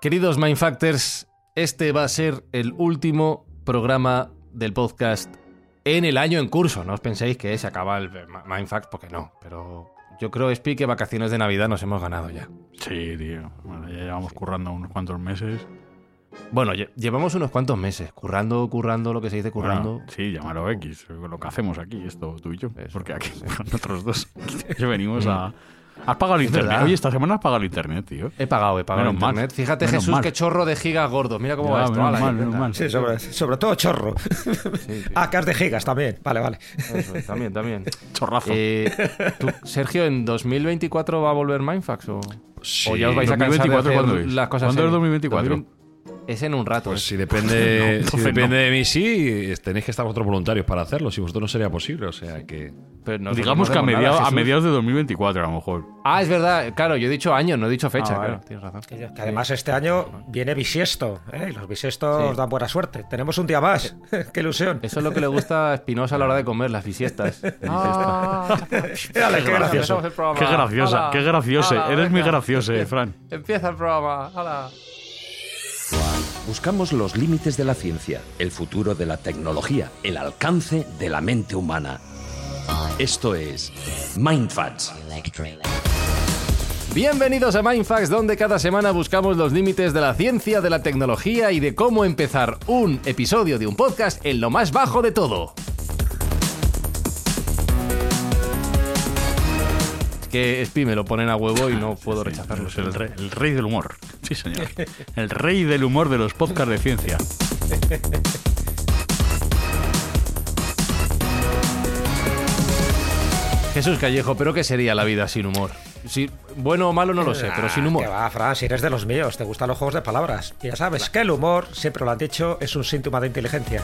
Queridos Mindfactors, este va a ser el último programa del podcast en el año en curso. No os penséis que se acaba el Mindfacts, porque no. Pero yo creo, Spi, que vacaciones de Navidad nos hemos ganado ya. Sí, tío. Bueno, ya llevamos currando unos cuantos meses. Bueno, lle- llevamos unos cuantos meses currando, currando, lo que se dice currando. Bueno, sí, llámalo X, lo que hacemos aquí, esto tú y yo. Eso, porque aquí, sí. nosotros dos, venimos a... Has pagado el internet. verdad. Oye, esta semana has pagado el internet, tío. He pagado, he pagado Menos mal. internet. Fíjate, Menos Jesús, mal. qué chorro de gigas gordos. Mira cómo Ya, va esto. menos mal, menos venga. mal. Sí, sobre, sobre todo chorro. Sí, sí. Ah, que has de gigas también. Vale, vale. Eso, también, también. Chorrazo. Eh, tú, Sergio, ¿en 2024 va a volver Mindfax o, Sí. o ya os vais a cansar de 2024 hacer ¿cuándo es? las cosas ¿Cuándo es en- 2024? 2020 Es en un rato. Pues ¿eh? si depende, No, si entonces depende no. de mí, sí, tenéis que estar vosotros voluntarios para hacerlo. Si vosotros no sería posible, o sea que. Pero Digamos no que a, mediados- a Jesús. mediados de 2024, a lo mejor. Ah, es verdad. Claro, yo he dicho año, no he dicho fecha. Ah, vale. claro, tienes razón. Que que además este año viene bisiesto. ¿eh? Y los bisiestos Sí. dan buena suerte. Tenemos un día más. ¡Qué ilusión! Eso es lo que le gusta a Espinosa a la hora de comer, las bisiestas. Dale, qué gracioso. Qué graciosa, qué graciosa. Eres muy gracioso, eh, Fran. Empieza el programa. Hola. Buscamos los límites de la ciencia, el futuro de la tecnología, el alcance de la mente humana. Esto es Mindfats. Bienvenidos a Mindfax, donde cada semana buscamos los límites de la ciencia, de la tecnología y de cómo empezar un episodio de un podcast en lo más bajo de todo. Que Spi me lo ponen a huevo y no puedo rechazarlo. Es el rey, el rey del humor. Sí, señor. El rey del humor de los podcasts de ciencia. Jesús Callejo, ¿pero qué sería la vida sin humor? Si, bueno o malo no lo sé, pero sin humor. Que va, Fran, si eres de los míos, te gustan los juegos de palabras. Y ya sabes que el humor, siempre lo han dicho, es un síntoma de inteligencia.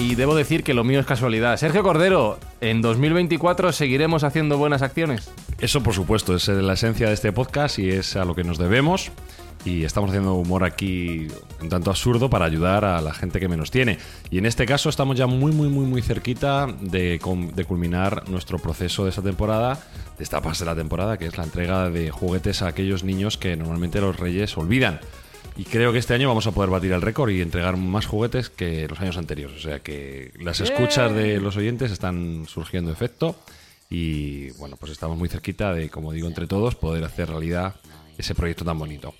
Y debo decir que lo mío es casualidad. Sergio Cordero, ¿en 2024 seguiremos haciendo buenas acciones? Eso, por supuesto, es la esencia de este podcast y es a lo que nos debemos. Y estamos haciendo humor aquí un tanto absurdo para ayudar a la gente que menos tiene. Y en este caso estamos ya muy, muy, muy, muy cerquita de, de culminar nuestro proceso de esta temporada, de esta fase de la temporada, que es la entrega de juguetes a aquellos niños que normalmente los reyes olvidan. Y creo que este año vamos a poder batir el récord y entregar más juguetes que los años anteriores. O sea que las escuchas de los oyentes están surgiendo efecto. Y bueno, pues estamos muy cerquita de, como digo, entre todos, poder hacer realidad ese proyecto tan bonito.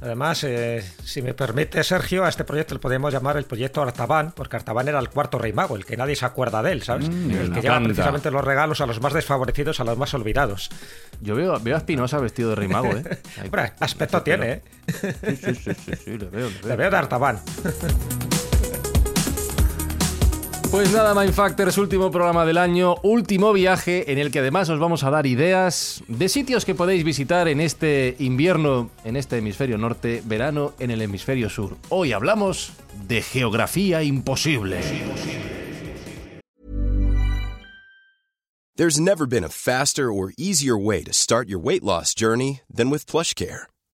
Además, eh, si me permite, Sergio, a este proyecto le podemos llamar el proyecto Artaban, porque Artaban era el cuarto rey mago, el que nadie se acuerda de él, ¿sabes? el me que lleva precisamente los regalos a los más desfavorecidos, a los más olvidados. Yo veo, veo a Espinosa vestido de rey mago, ¿eh? Hombre, aspecto tiene, ¿eh? Sí, sí, sí, sí, sí, le veo, le veo. Le veo de Artaban. Pues nada, Mindfactors, último programa del año, último viaje en el que además os vamos a dar ideas de sitios que podéis visitar en este invierno en este hemisferio norte, verano en el hemisferio sur. Hoy hablamos de geografía imposible. There's never been a faster or easier way to start your weight loss journey than with PlushCare.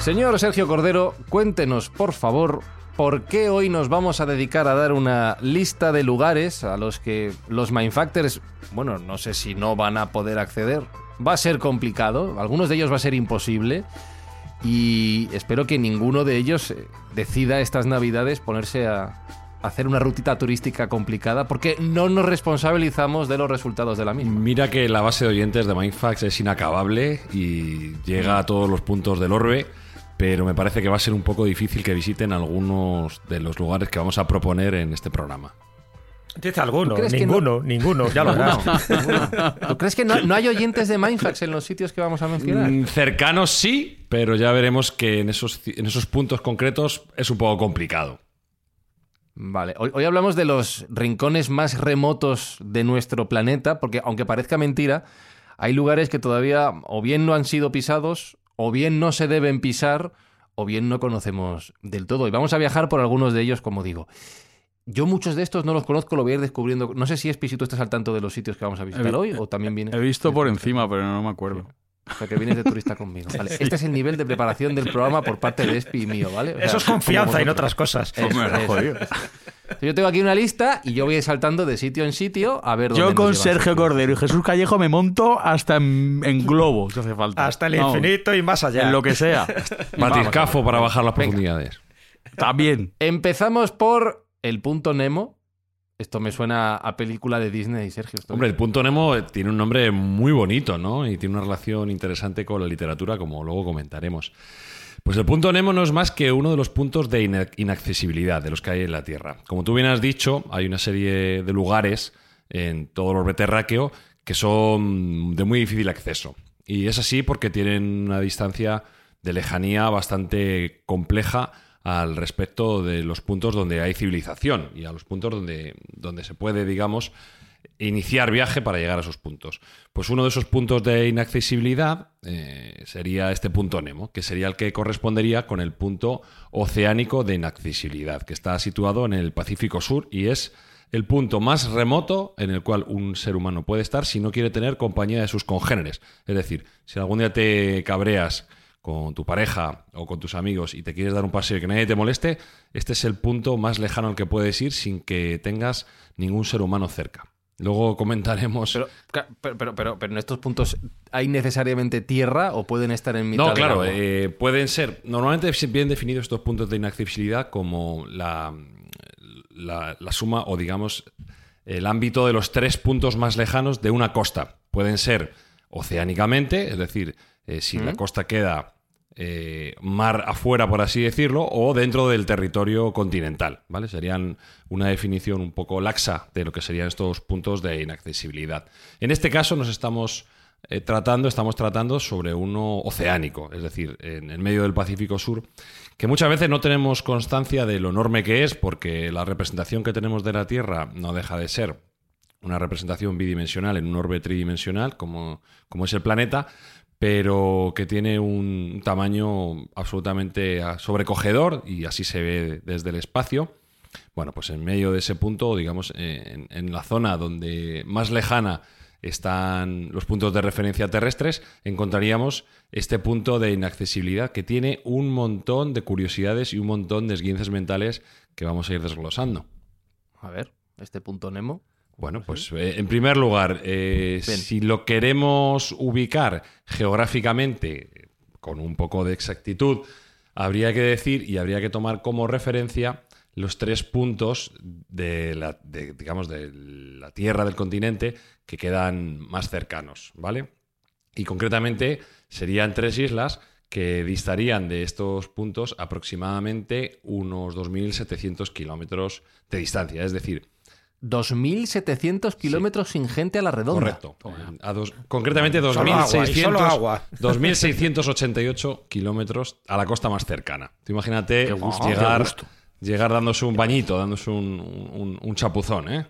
Señor Sergio Cordero, cuéntenos, por favor, por qué hoy nos vamos a dedicar a dar una lista de lugares a los que los Mindfactors, bueno, no sé si no van a poder acceder. Va a ser complicado, algunos de ellos va a ser imposible. Y espero que ninguno de ellos eh, decida estas navidades ponerse a, hacer una rutita turística complicada porque no nos responsabilizamos de los resultados de la misma. Mira que la base de oyentes de Mindfax es inacabable y llega a todos los puntos del orbe, pero me parece que va a ser un poco difícil que visiten algunos de los lugares que vamos a proponer en este programa. Dice alguno, ¿Tú crees que ninguno, ninguno, ya lo verás. ¿Tú crees que no, no hay oyentes de Mindfax en los sitios que vamos a mencionar? Mm, Cercanos sí, pero ya veremos que en esos, en esos puntos concretos es un poco complicado. Vale, hoy, hoy hablamos de los rincones más remotos de nuestro planeta, porque aunque parezca mentira, hay lugares que todavía o bien no han sido pisados, o bien no se deben pisar, o bien no conocemos del todo. Y vamos a viajar por algunos de ellos, como digo. Yo muchos de estos no los conozco, lo voy a ir descubriendo. No sé si es si tú estás al tanto de los sitios que vamos a visitar He hoy o también vienes... He visto por encima, pero no me acuerdo. O sea, que vienes de turista conmigo. Vale. Este es el nivel de preparación del programa por parte de Espi y mío, ¿vale? O sea, Eso es confianza y no vosotros. otras cosas. Eso, eso. Yo tengo aquí una lista y yo voy saltando de sitio en sitio a ver dónde Yo con Sergio. Cordero y Jesús Callejo me monto hasta en, en globo, si hace falta. Hasta el Vamos, infinito y más allá. En lo que sea. Batiscafo para bajar las Venga. profundidades. También. Empezamos por el punto Nemo. Esto me suena a película de Disney, Sergio. Hombre, el punto Nemo eh, tiene un nombre muy bonito, ¿no? Y tiene una relación interesante con la literatura, como luego comentaremos. Pues el punto Nemo no es más que uno de los puntos de ina- inaccesibilidad de los que hay en la Tierra. Como tú bien has dicho, hay una serie de lugares en todo el orbe terráqueo que son de muy difícil acceso. Y es así porque tienen una distancia de lejanía bastante compleja al respecto de los puntos donde hay civilización y a los puntos donde, donde se puede, digamos, iniciar viaje para llegar a esos puntos. Pues uno de esos puntos de inaccesibilidad eh, sería este punto Nemo, que sería el que correspondería con el punto oceánico de inaccesibilidad, que está situado en el Pacífico Sur y es el punto más remoto en el cual un ser humano puede estar si no quiere tener compañía de sus congéneres. Es decir, si algún día te cabreas con tu pareja o con tus amigos y te quieres dar un paseo y que nadie te moleste, este es el punto más lejano al que puedes ir sin que tengas ningún ser humano cerca. Luego comentaremos. Pero, pero, pero, pero, pero en estos puntos, ¿hay necesariamente tierra o pueden estar en mitad no, claro, eh, pueden ser. Normalmente bien definidos estos puntos de inaccesibilidad como la, la, la suma o, digamos, el ámbito de los tres puntos más lejanos de una costa. Pueden ser oceánicamente, es decir, eh, si la costa queda eh, mar afuera, por así decirlo, o dentro del territorio continental, ¿vale? Serían una definición un poco laxa de lo que serían estos puntos de inaccesibilidad. En este caso nos estamos eh, tratando, estamos tratando sobre uno oceánico, es decir, en el medio del Pacífico Sur, que muchas veces no tenemos constancia de lo enorme que es, porque la representación que tenemos de la Tierra no deja de ser una representación bidimensional en un orbe tridimensional, como, como es el planeta, pero que tiene un tamaño absolutamente ah, sobrecogedor y así se ve desde el espacio. Bueno, pues en medio de ese punto, digamos, en, en la zona donde más lejana están los puntos de referencia terrestres, encontraríamos este punto de inaccesibilidad que tiene un montón de curiosidades y un montón de esguinces mentales que vamos a ir desglosando. A ver, este punto Nemo. Bueno, pues eh, en primer lugar, eh, si lo queremos ubicar geográficamente con un poco de exactitud, habría que decir y habría que tomar como referencia los tres puntos de la, de, digamos, de la Tierra del continente que quedan más cercanos, ¿vale? Y concretamente serían tres islas que distarían de estos puntos aproximadamente unos 2.700 kilómetros de distancia. Es decir, 2.700 kilómetros sin gente a la redonda. Correcto. A dos- concretamente Solo agua, y solo 2.600 agua. 2.688 kilómetros a la costa más cercana. Tú imagínate gusto, llegar, llegar dándose un bañito, dándose un, un- un chapuzón. ¿eh?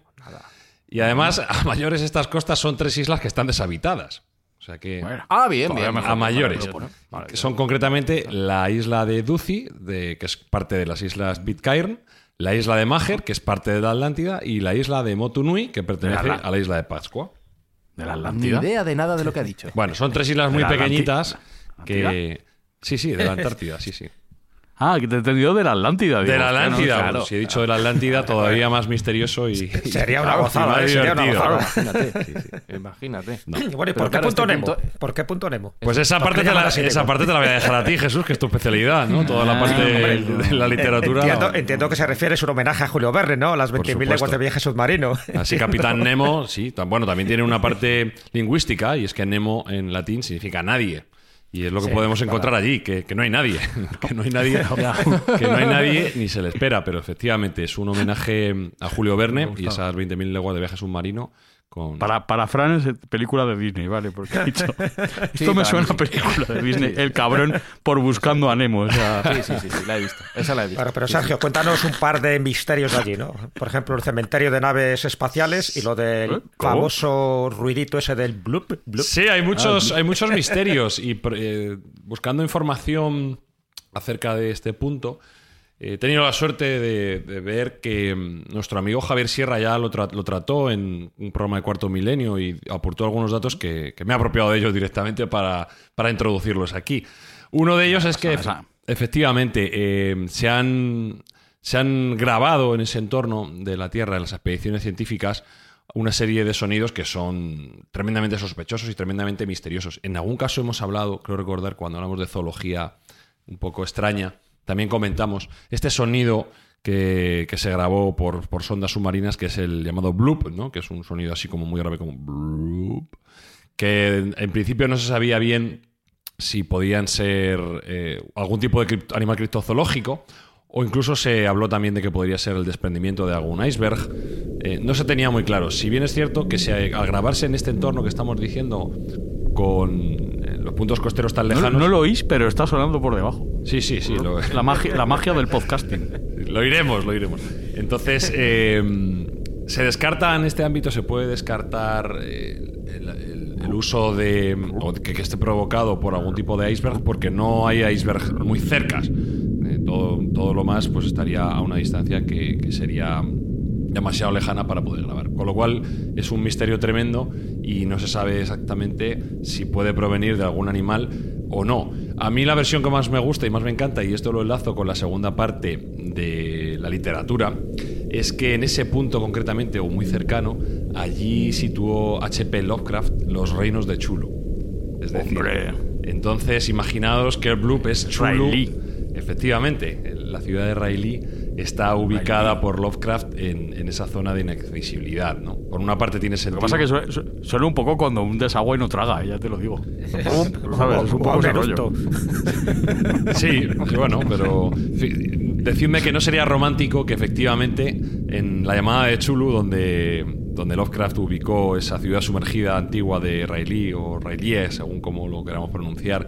Y además, a mayores estas costas son tres islas que están deshabitadas. O sea que... Bueno. Ah, bien, bien. mejor. a mayores. Vale, son concretamente la isla de Duci, de, que es parte de las islas Pitcairn, la isla de Mager, que es parte de la Atlántida, y la isla de Motunui, que pertenece la- a la isla de Pascua. De la Ni Atlántida. idea de nada de lo que ha dicho. Bueno, son tres islas muy pequeñitas ¿Atlántida? que... Sí, sí, de la Antártida, sí, sí. Ah, que te he entendido de la Atlántida. digo, De la no, Atlántida. claro. Bueno, si he dicho de la Atlántida, todavía más misterioso y. Sería una Claro, gozada, más ¿eh? Sería una divertido. gozada. Imagínate, sí, sí, imagínate. Bueno, ¿y por qué claro, punto este Nemo? punto- ¿Por qué punto Nemo? Pues esa ¿Por parte, te la, esa parte te la voy a dejar a ti, Jesús, que es tu especialidad, ¿no? Toda la Ah, parte hombre, de la literatura. Entiendo, entiendo que se refiere, es un homenaje a Julio Verne, ¿no? Las 20.000 supuesto. leguas de viaje submarino. Así Capitán Nemo, sí, bueno, también tiene una parte lingüística y es que Nemo en latín significa nadie. Y es lo que Sí, podemos claro. encontrar allí, que, que no hay nadie, que no hay nadie, que no hay nadie ni se le espera, pero efectivamente es un homenaje a Julio Verne y esas 20.000 leguas de viaje submarino con Para, para Fran es película de Disney, ¿vale? Porque ha dicho, esto me suena a película de Disney. El cabrón por buscando a Nemo. O sea, Sí, sí, sí, sí, la he visto. Esa la he visto. Pero Sí, Sergio, cuéntanos un par de misterios de allí, ¿no? Por ejemplo, el cementerio de naves espaciales y lo del ¿Eh? ¿Cómo? famoso ruidito ese del bloop, bloop. Sí, hay muchos, hay muchos misterios y eh, buscando información acerca de este punto, eh, he tenido la suerte de, de ver que mm, nuestro amigo Javier Sierra ya lo, tra- lo trató en un programa de cuarto milenio y aportó algunos datos que, que me he apropiado de ellos directamente para, para introducirlos aquí. Uno de ellos es que efectivamente eh, se, han, se han grabado en ese entorno de la Tierra, en las expediciones científicas, una serie de sonidos que son tremendamente sospechosos y tremendamente misteriosos. En algún caso hemos hablado, creo recordar, cuando hablamos de zoología un poco extraña, también comentamos este sonido que, que se grabó por, por sondas submarinas, que es el llamado bloop, ¿no? que es un sonido así como muy grave, como bloop, que en, principio no se sabía bien si podían ser eh, algún tipo de animal criptozoológico o incluso se habló también de que podría ser el desprendimiento de algún iceberg. Eh, no se tenía muy claro. Si bien es cierto que se- al grabarse en este entorno que estamos diciendo con puntos costeros tan no, lejanos... no lo oís, pero está sonando por debajo. Sí, sí, sí. Lo, La magia, la magia del podcasting. lo iremos, lo iremos. Entonces, eh, se descarta en este ámbito, se puede descartar eh, el, el- el uso de. o que, que esté provocado por algún tipo de iceberg, porque no hay iceberg muy cercas. Eh, todo, todo lo más pues estaría a una distancia que, que sería demasiado lejana para poder grabar. Con lo cual es un misterio tremendo y no se sabe exactamente si puede provenir de algún animal o no. A mí la versión que más me gusta y más me encanta, y esto lo enlazo con la segunda parte de la literatura, es que en ese punto concretamente, o muy cercano, allí situó H.P. Lovecraft los reinos de Chulu. Es decir, Hombre. entonces imaginaos que el Bloop es Chulu. Railí. Efectivamente, la ciudad de Railí está ubicada por Lovecraft en, en esa zona de inaccesibilidad, ¿no? Por una parte tiene Lo sentido. que pasa es que suena, su- suena un poco cuando un desagüe no traga, ya te lo digo. ¿Sabes? Es un poco ese rollo. Sí, bueno, pero decidme que no sería romántico que efectivamente en la llamada de Chulu, donde, donde Lovecraft ubicó esa ciudad sumergida antigua de Railí o Railie, según como lo queramos pronunciar,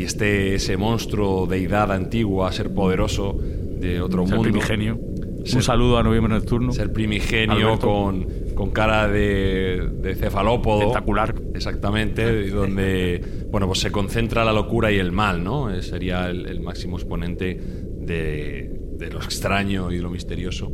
y esté ese monstruo, deidad antigua, ser poderoso de otro Ser mundo. primigenio. Ser- Un saludo a Noviembre Nocturno. Ser primigenio con, con cara de, de cefalópodo. Tentacular. Exactamente, donde bueno, pues se concentra la locura y el mal, ¿no? Eh, Sería el, el máximo exponente de, de lo extraño y de lo misterioso.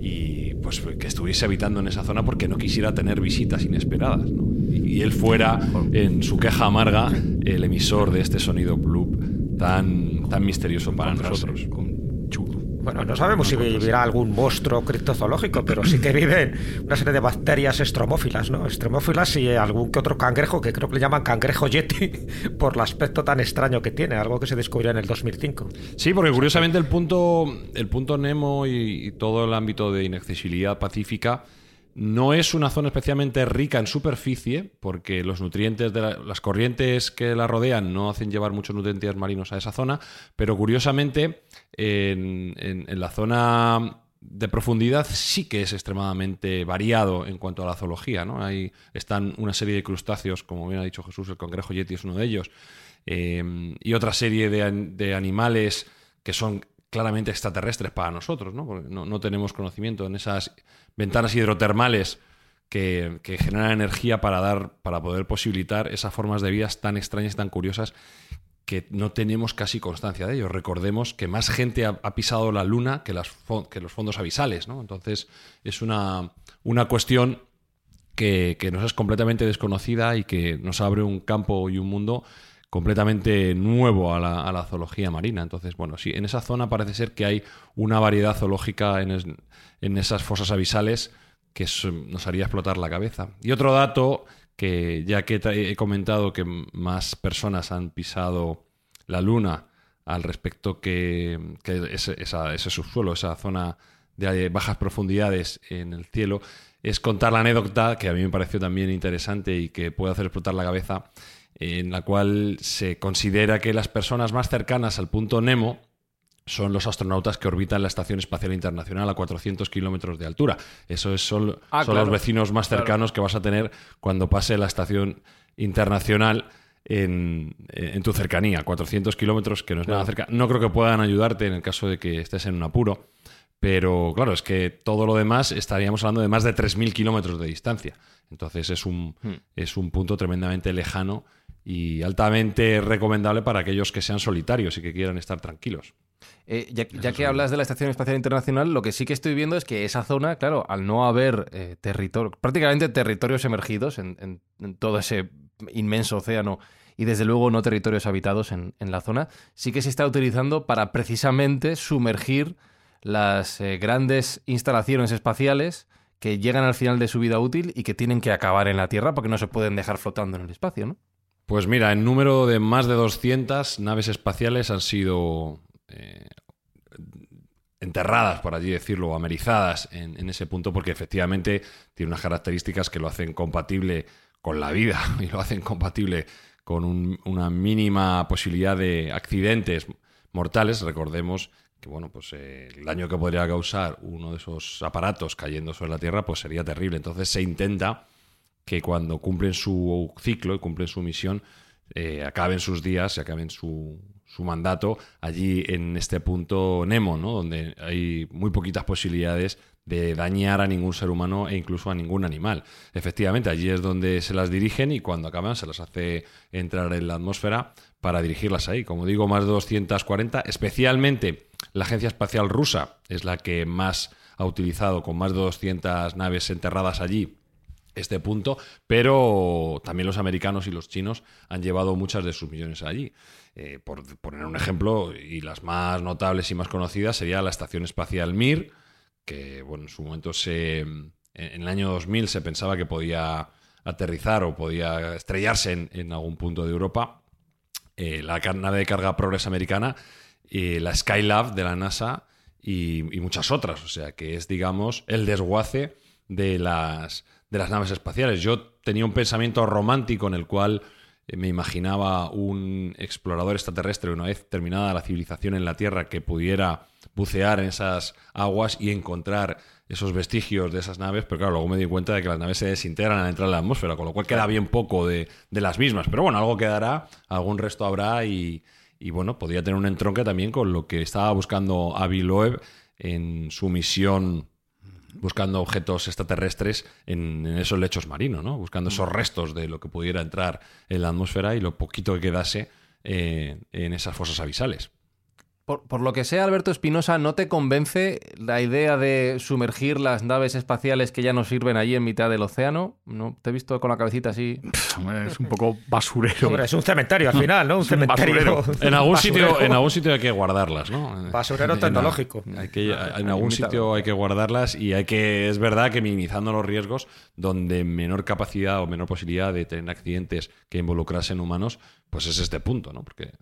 Y pues que estuviese habitando en esa zona porque no quisiera tener visitas inesperadas, ¿no? Y, él fuera, en su queja amarga, el emisor de este sonido bloop tan, tan misterioso para nosotros. Con chulo. Bueno, no sabemos si vivirá algún monstruo criptozoológico, pero sí que viven una serie de bacterias estromófilas, ¿no? Estromófilas y algún que otro cangrejo, que creo que le llaman cangrejo yeti, por el aspecto tan extraño que tiene, algo que se descubrió en el 2005. Sí, porque curiosamente el punto, el punto Nemo y, y todo el ámbito de inaccesibilidad pacífica no es una zona especialmente rica en superficie, porque los nutrientes de la- las corrientes que la rodean no hacen llevar muchos nutrientes marinos a esa zona, pero curiosamente en, la zona de profundidad sí que es extremadamente variado en cuanto a la zoología. ¿no? Ahí están una serie de crustáceos, como bien ha dicho Jesús, el cangrejo yeti es uno de ellos, eh, y otra serie de animales que son claramente extraterrestres para nosotros, ¿no? Porque no, no tenemos conocimiento en esas ventanas hidrotermales que, que generan energía para dar, para poder posibilitar esas formas de vida tan extrañas, tan curiosas, que no tenemos casi constancia de ello. Recordemos que más gente ha, pisado la luna que, las, que los fondos abisales, ¿no? Entonces, es una, una cuestión que, que nos es completamente desconocida y que nos abre un campo y un mundo completamente nuevo a la, zoología marina. Entonces, bueno, sí, en esa zona parece ser que hay una variedad zoológica en, es- en esas fosas abisales que nos haría explotar la cabeza. Y otro dato que ya que he comentado que más personas han pisado la luna al respecto que, que ese, ese subsuelo, esa zona de bajas profundidades en el cielo, es contar la anécdota que a mí me pareció también interesante y que puede hacer explotar la cabeza, en la cual se considera que las personas más cercanas al punto Nemo son los astronautas que orbitan la Estación Espacial Internacional a 400 kilómetros de altura. Eso es, son, Ah, son claro. los vecinos más Claro. cercanos que vas a tener cuando pase la Estación Internacional en, en tu cercanía. 400 kilómetros, que no es nada cerca. No creo que puedan ayudarte en el caso de que estés en un apuro. Pero claro, es que todo lo demás estaríamos hablando de más de 3.000 kilómetros de distancia. Entonces es un, Hmm. es un punto tremendamente lejano y altamente recomendable para aquellos que sean solitarios y que quieran estar tranquilos. Eh, ya ya que hablas de la Estación Espacial Internacional, lo que sí que estoy viendo es que esa zona, claro, al no haber eh, territorio, prácticamente territorios emergidos en, en- en todo ese inmenso océano y desde luego no territorios habitados en, en la zona, sí que se está utilizando para precisamente sumergir las eh, grandes instalaciones espaciales que llegan al final de su vida útil y que tienen que acabar en la Tierra porque no se pueden dejar flotando en el espacio, ¿no? Pues mira, en número de más de 200 naves espaciales han sido eh, enterradas, por allí decirlo, o amerizadas en, ese punto, porque efectivamente tiene unas características que lo hacen compatible con la vida y lo hacen compatible con un- una mínima posibilidad de accidentes mortales. Recordemos que bueno, pues eh, el daño que podría causar uno de esos aparatos cayendo sobre la Tierra, pues sería terrible. Entonces se intenta que cuando cumplen su ciclo y cumplen su misión, eh, acaben sus días y acaben su, su mandato allí en este punto Nemo, ¿no? donde hay muy poquitas posibilidades de dañar a ningún ser humano e incluso a ningún animal. Efectivamente, allí es donde se las dirigen y cuando acaban se las hace entrar en la atmósfera para dirigirlas ahí. Como digo, más de 240, especialmente la Agencia Espacial Rusa es la que más ha utilizado, con más de 200 naves enterradas allí este punto, pero también los americanos y los chinos han llevado muchas de sus millones allí. Eh, por poner un ejemplo, y las más notables y más conocidas sería la Estación Espacial Mir, que bueno, en su momento se, en el año 2000 se pensaba que podía aterrizar o podía estrellarse en, algún punto de Europa. Eh, la nave de carga Progress americana, la Skylab de la NASA y muchas otras. O sea, que es, digamos, el desguace de las, de las naves espaciales. Yo tenía un pensamiento romántico en el cual eh, me imaginaba un explorador extraterrestre, una vez terminada la civilización en la Tierra, que pudiera bucear en esas aguas y encontrar esos vestigios de esas naves, pero claro, luego me di cuenta de que las naves se desintegran al entrar en la atmósfera, con lo cual queda bien poco de, de las mismas. Pero bueno, algo quedará, algún resto habrá y, y bueno, podría tener un entronque también con lo que estaba buscando Avi Loeb en su misión buscando objetos extraterrestres en, esos lechos marinos, ¿no? Buscando esos restos de lo que pudiera entrar en la atmósfera y lo poquito que quedase eh, en esas fosas abisales. Por, por lo que sea, Alberto Espinosa, ¿no te convence la idea de sumergir las naves espaciales que ya nos sirven allí en mitad del océano? ¿No? Te he visto con la cabecita así. Es un poco basurero. Hombre, es un cementerio al final, ¿no? Un cementerio. basurero. En algún, Basurero. sitio, en algún sitio hay que guardarlas, ¿no? Basurero En- tecnológico. Hay que, en algún sitio hay que guardarlas y hay que, es verdad que minimizando los riesgos, donde menor capacidad o menor posibilidad de tener accidentes que involucrasen humanos, pues es este punto, ¿no? Porque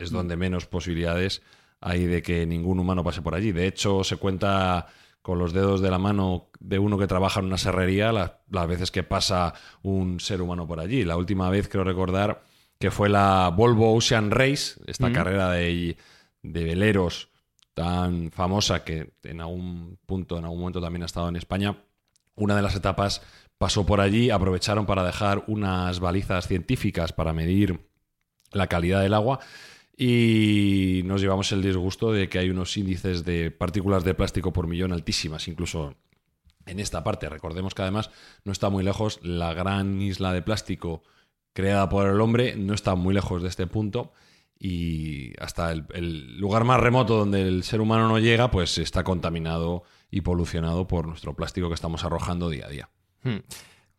es donde menos posibilidades hay de que ningún humano pase por allí. De hecho, se cuenta con los dedos de la mano de uno que trabaja en una serrería las, las veces que pasa un ser humano por allí. La última vez creo recordar que fue la Volvo Ocean Race, esta carrera de, de veleros tan famosa que en algún punto, en algún momento también ha estado en España. Una de las etapas pasó por allí, aprovecharon para dejar unas balizas científicas para medir la calidad del agua y nos llevamos el disgusto de que hay unos índices de partículas de plástico por millón altísimas, incluso en esta parte. Recordemos que además no está muy lejos la gran isla de plástico creada por el hombre, no está muy lejos de este punto y hasta el, lugar más remoto donde el ser humano no llega, pues está contaminado y polucionado por nuestro plástico que estamos arrojando día a día. Hmm.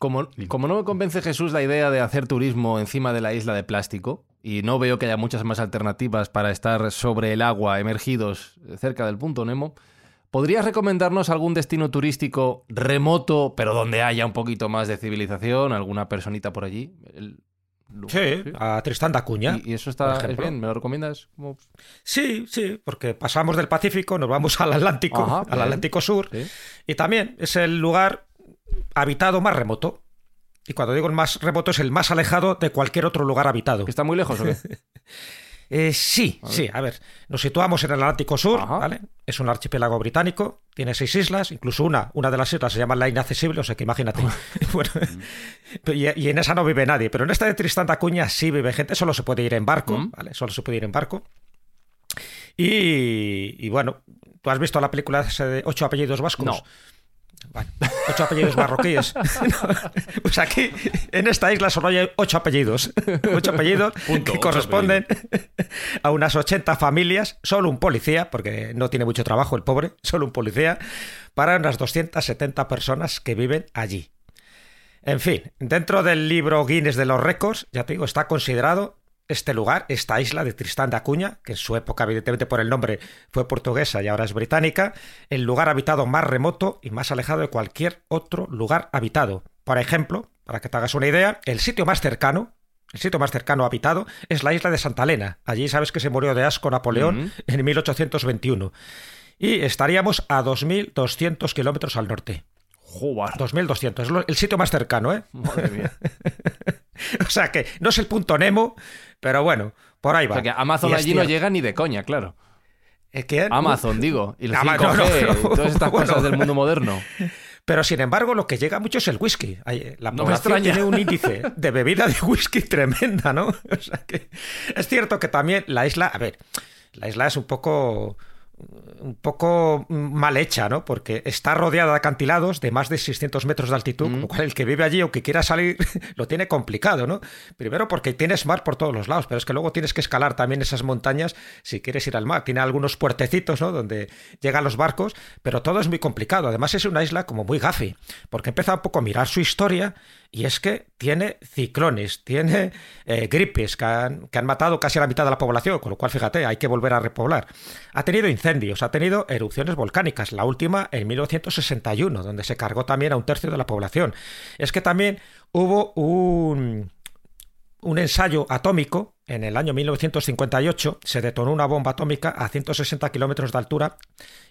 Como, como no me convence Jesús la idea de hacer turismo encima de la isla de plástico, y no veo que haya muchas más alternativas para estar sobre el agua, emergidos cerca del punto Nemo, ¿podrías recomendarnos algún destino turístico remoto, pero donde haya un poquito más de civilización, alguna personita por allí? El- Sí, a Tristán da Cuña. ¿Y, y eso está es bien? ¿Me lo recomiendas? Sí, sí, porque pasamos del Pacífico, nos vamos al Atlántico, Ajá, al bien. Atlántico Sur, Sí. y también es el lugar habitado más remoto. Y cuando digo el más remoto es el más alejado de cualquier otro lugar habitado. ¿Que está muy lejos o qué? Eh, sí, sí, a ver, nos situamos en el Atlántico Sur, Ajá. ¿vale? Es un archipiélago británico, tiene seis islas, incluso una, una de las islas se llama la Inaccesible, o sea que imagínate. bueno, y, y en esa no vive nadie, pero en esta de Tristán da Cuña sí vive gente, solo se puede ir en barco, Mm. ¿vale? Solo se puede ir en barco. Y, y bueno, ¿tú has visto la película de Ocho apellidos vascos? No. Bueno, ocho apellidos marroquíes. No, pues aquí, en esta isla, solo hay ocho apellidos. Ocho apellidos Punto, que corresponden a unas 80 familias, solo un policía, porque no tiene mucho trabajo el pobre, solo un policía, para unas 270 personas que viven allí. En fin, dentro del libro Guinness de los récords, ya te digo, está considerado este lugar, esta isla de Tristán de Acuña, que en su época, evidentemente por el nombre, fue portuguesa y ahora es británica, el lugar habitado más remoto y más alejado de cualquier otro lugar habitado. Por ejemplo, para que te hagas una idea, el sitio más cercano, el sitio más cercano habitado es la isla de Santa Elena. Allí sabes que se murió de asco Napoleón en 1821. Y estaríamos a 2.200 kilómetros al norte. Joder. 2.200, es el sitio más cercano, ¿eh? Madre mía. O sea que no es el punto Nemo, pero bueno, por ahí O va. sea que Amazon Y allí no llega ni de coña, claro. Amazon, digo. Y el Ama- 5G, no, no, no. y todas estas Bueno. cosas del mundo moderno. Pero sin embargo, lo que llega mucho es el whisky. La población tiene un índice de bebida de whisky tremenda, ¿no? O sea que es cierto que también la isla, a ver, la isla es un poco un poco mal hecha, ¿no? Porque está rodeada de acantilados de más de 600 metros de altitud, Mm. con lo cual el que vive allí o que quiera salir lo tiene complicado, ¿no? Primero porque tienes mar por todos los lados, pero es que luego tienes que escalar también esas montañas si quieres ir al mar. Tiene algunos puertecitos, ¿no? Donde llegan los barcos, pero todo es muy complicado. Además es una isla como muy gafi, porque empieza un poco a mirar su historia y es que tiene ciclones, tiene eh, gripes que han, que han matado casi a la mitad de la población, con lo cual, fíjate, hay que volver a repoblar. Ha tenido incendios, ha tenido erupciones volcánicas, la última en 1961, donde se cargó también a un tercio de la población. Es que también hubo un, un ensayo atómico en el año 1958 se detonó una bomba atómica a 160 kilómetros de altura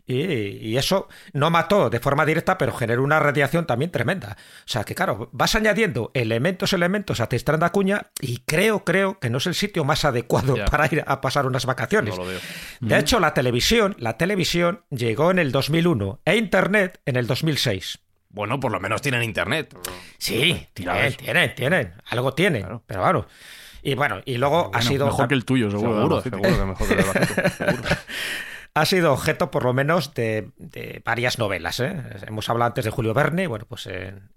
y, y eso no mató de forma directa, pero generó una radiación también tremenda. O sea que, claro, vas añadiendo elementos, elementos a Tristán da Acuña y creo, creo que no es el sitio más adecuado Ya. para ir a pasar unas vacaciones. No lo veo. De hecho, la televisión, la televisión llegó en el 2001 e Internet en el 2006. Bueno, por lo menos tienen internet. Sí, tienen, tienen, tienen. Algo tienen. Claro. Pero bueno. Y bueno, y luego ha sido. mejor que el tuyo, seguro. Seguro, seguro que mejor que el Albacete, seguro. ha sido objeto por lo menos de, de varias novelas. ¿eh? Hemos hablado antes de Julio Verne, bueno, pues en,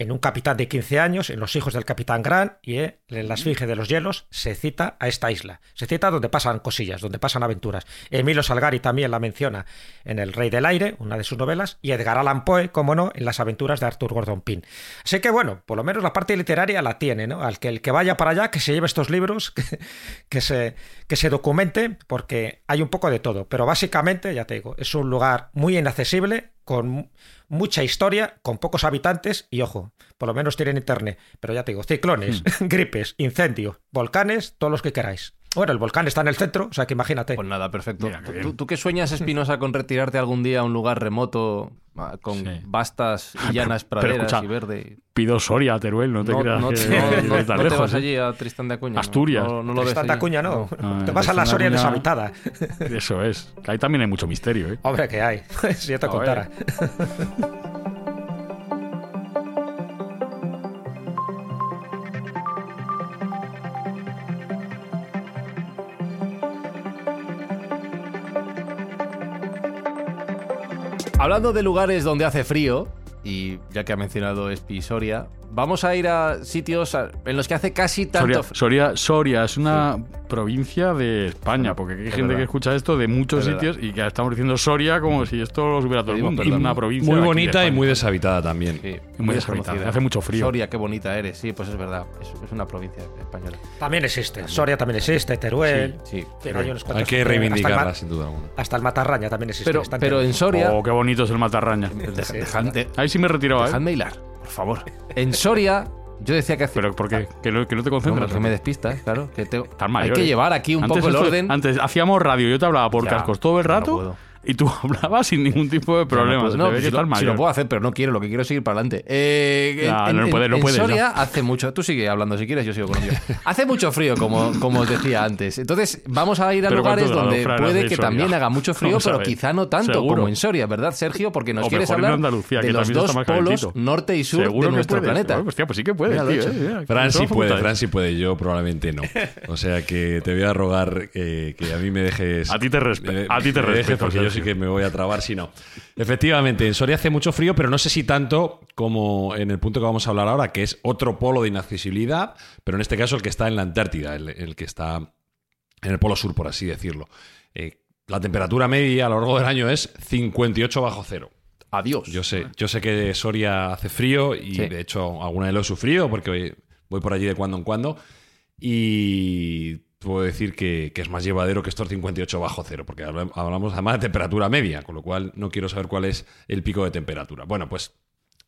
en Un capitán de 15 años, en Los hijos del capitán Grant y eh, en La esfinge de los hielos se cita a esta isla. Se cita donde pasan cosillas, donde pasan aventuras. Emilio Salgari también la menciona en El rey del aire, una de sus novelas, y Edgar Allan Poe, como no, en Las aventuras de Arthur Gordon Pym. Así que bueno, por lo menos la parte literaria la tiene, ¿no? Al que el que vaya para allá, que se lleve estos libros, que, que se, que se documente, porque hay un poco de todo. Pero básicamente, ya te digo, es un lugar muy inaccesible, con mu- mucha historia, con pocos habitantes y ojo, por lo menos tienen internet. Pero ya te digo, ciclones, gripes, incendios, volcanes, todos los que queráis. Bueno, el volcán está en el centro, o sea que imagínate. Pues nada, perfecto. Mira, qué ¿Tú- bien. ¿Tú, tú qué sueñas, Espinosa, con retirarte algún día a un lugar remoto ah, con Sí. vastas y llanas Pero praderas escucha, y verde? Pido Soria, Teruel, no te No, creas no, que no, no- tan no te lejos, vas ¿eh? allí a Tristán de Acuña. ¿no? Asturias. No, no lo ves Tanta allí. cuña no. Ah, Te vas a la Tristán Soria deshabitada. Eso es. Que ahí también hay mucho misterio, ¿eh? Hombre, que hay. si yo te A contara. Hablando de lugares donde hace frío, y ya que ha mencionado Espi Soria, vamos a ir a sitios en los que hace casi tanto... Soria, Soria, Soria es una provincia de España, porque hay gente verdad. que escucha esto de muchos Es sitios y que estamos diciendo Soria como si esto lo supiera todo el mundo. Es una provincia Muy bonita y muy deshabitada también. Sí, muy deshabitada. Hace mucho frío. Soria, qué bonita eres. Sí, pues es verdad. Es, es una provincia española. También existe. Soria también existe, Teruel. Sí, sí. Pero hay unos Hay cuantos- que hasta el reivindicarla, sin duda alguna. Hasta el Matarraña también existe. Pero, en pero Teruel. en Soria... Oh, qué bonito es el Matarraña. Deja- dejadme, Ahí sí me retiraba, ¿eh? dejadme hilar, favor. En Soria, yo decía que hace... Pero ¿por qué? Que no, que no te No, concentras. que me despistas, claro. Que te- hay que ¿eh? llevar aquí un Antes poco el esto- orden. Antes hacíamos radio, yo te hablaba por Ya, cascos todo el no rato puedo. Y tú hablabas sin ningún tipo de problema. No, no, si, lo, si lo puedo hacer, pero no quiero, lo que quiero es seguir para adelante. Eh, en, no en- no en puedes, ya. Soria hace mucho. Tú sigue hablando si quieres, yo sigo con. Hace mucho frío, como, como os decía antes. Entonces, vamos a ir a Pero lugares ¿cuánto donde puede que Soria? también haga mucho frío, Vamos pero quizá no tanto Seguro. como en Soria, ¿verdad, Sergio? Porque nos O quieres en hablar Andalucía, de que los dos más polos, calentito. norte y sur Seguro de nuestro puedes. planeta. Bueno, hostia, pues sí que hecho. eh, Fran sí puede, facultades. Fran sí puede, yo probablemente no. O sea que te voy a rogar eh, que a mí me dejes. A ti te respe- me- a ti te respeto, yo sí que me voy a trabar si no. Efectivamente, en Soria hace mucho frío, pero no sé si tanto como en el punto que vamos a hablar ahora, que es otro polo de inaccesibilidad, pero en este caso el que está en la Antártida, el, el que está en el polo sur, por así decirlo. Eh, la temperatura media a lo largo del año es 58 bajo cero. Adiós. Yo sé, yo sé que Soria hace frío y Sí. de hecho alguna vez lo he sufrido porque voy por allí de cuando en cuando y puedo decir que, es más llevadero que estos 58 bajo cero porque habla- hablamos además de temperatura media, con lo cual no quiero saber cuál es el pico de temperatura. Bueno, pues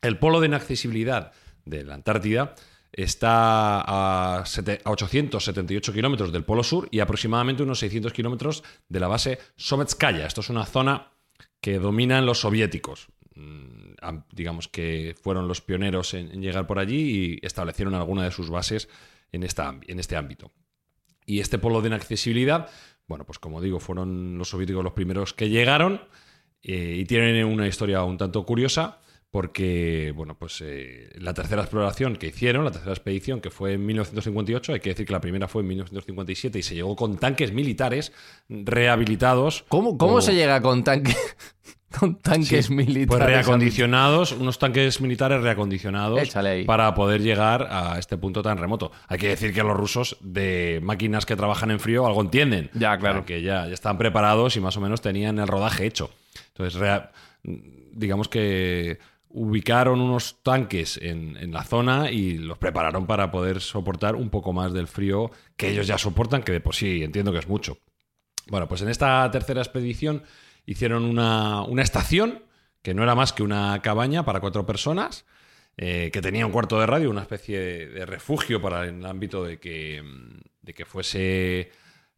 el polo de inaccesibilidad de la Antártida está a, sete- a 878 kilómetros del polo sur y aproximadamente unos 600 kilómetros de la base Sovetskaya. Esto es una zona que dominan los soviéticos. Mm, am- Digamos que fueron los pioneros en, llegar por allí y establecieron alguna de sus bases en, esta, en este ámbito. Y este polo de inaccesibilidad, bueno, pues como digo, fueron los soviéticos los primeros que llegaron eh, y tienen una historia un tanto curiosa porque, bueno, pues eh, la tercera exploración que hicieron, la tercera expedición que fue en 1958, hay que decir que la primera fue en 1957 y se llegó con tanques militares rehabilitados. ¿Cómo, cómo o- se llega con, tanque, con tanques Sí, militares? Pues reacondicionados, unos tanques militares reacondicionados Échale ahí. para poder llegar a este punto tan remoto. Hay que decir que los rusos de máquinas que trabajan en frío algo entienden. Ya, claro. Que ya, ya están preparados y más o menos tenían el rodaje hecho. Entonces, rea- digamos que ubicaron unos tanques en, en la zona y los prepararon para poder soportar un poco más del frío que ellos ya soportan, que de por sí entiendo que es mucho. Bueno, pues en esta tercera expedición hicieron una, una estación que no era más que una cabaña para cuatro personas, eh, que tenía un cuarto de radio, una especie de, de refugio para en el ámbito de que, mm, de que fuese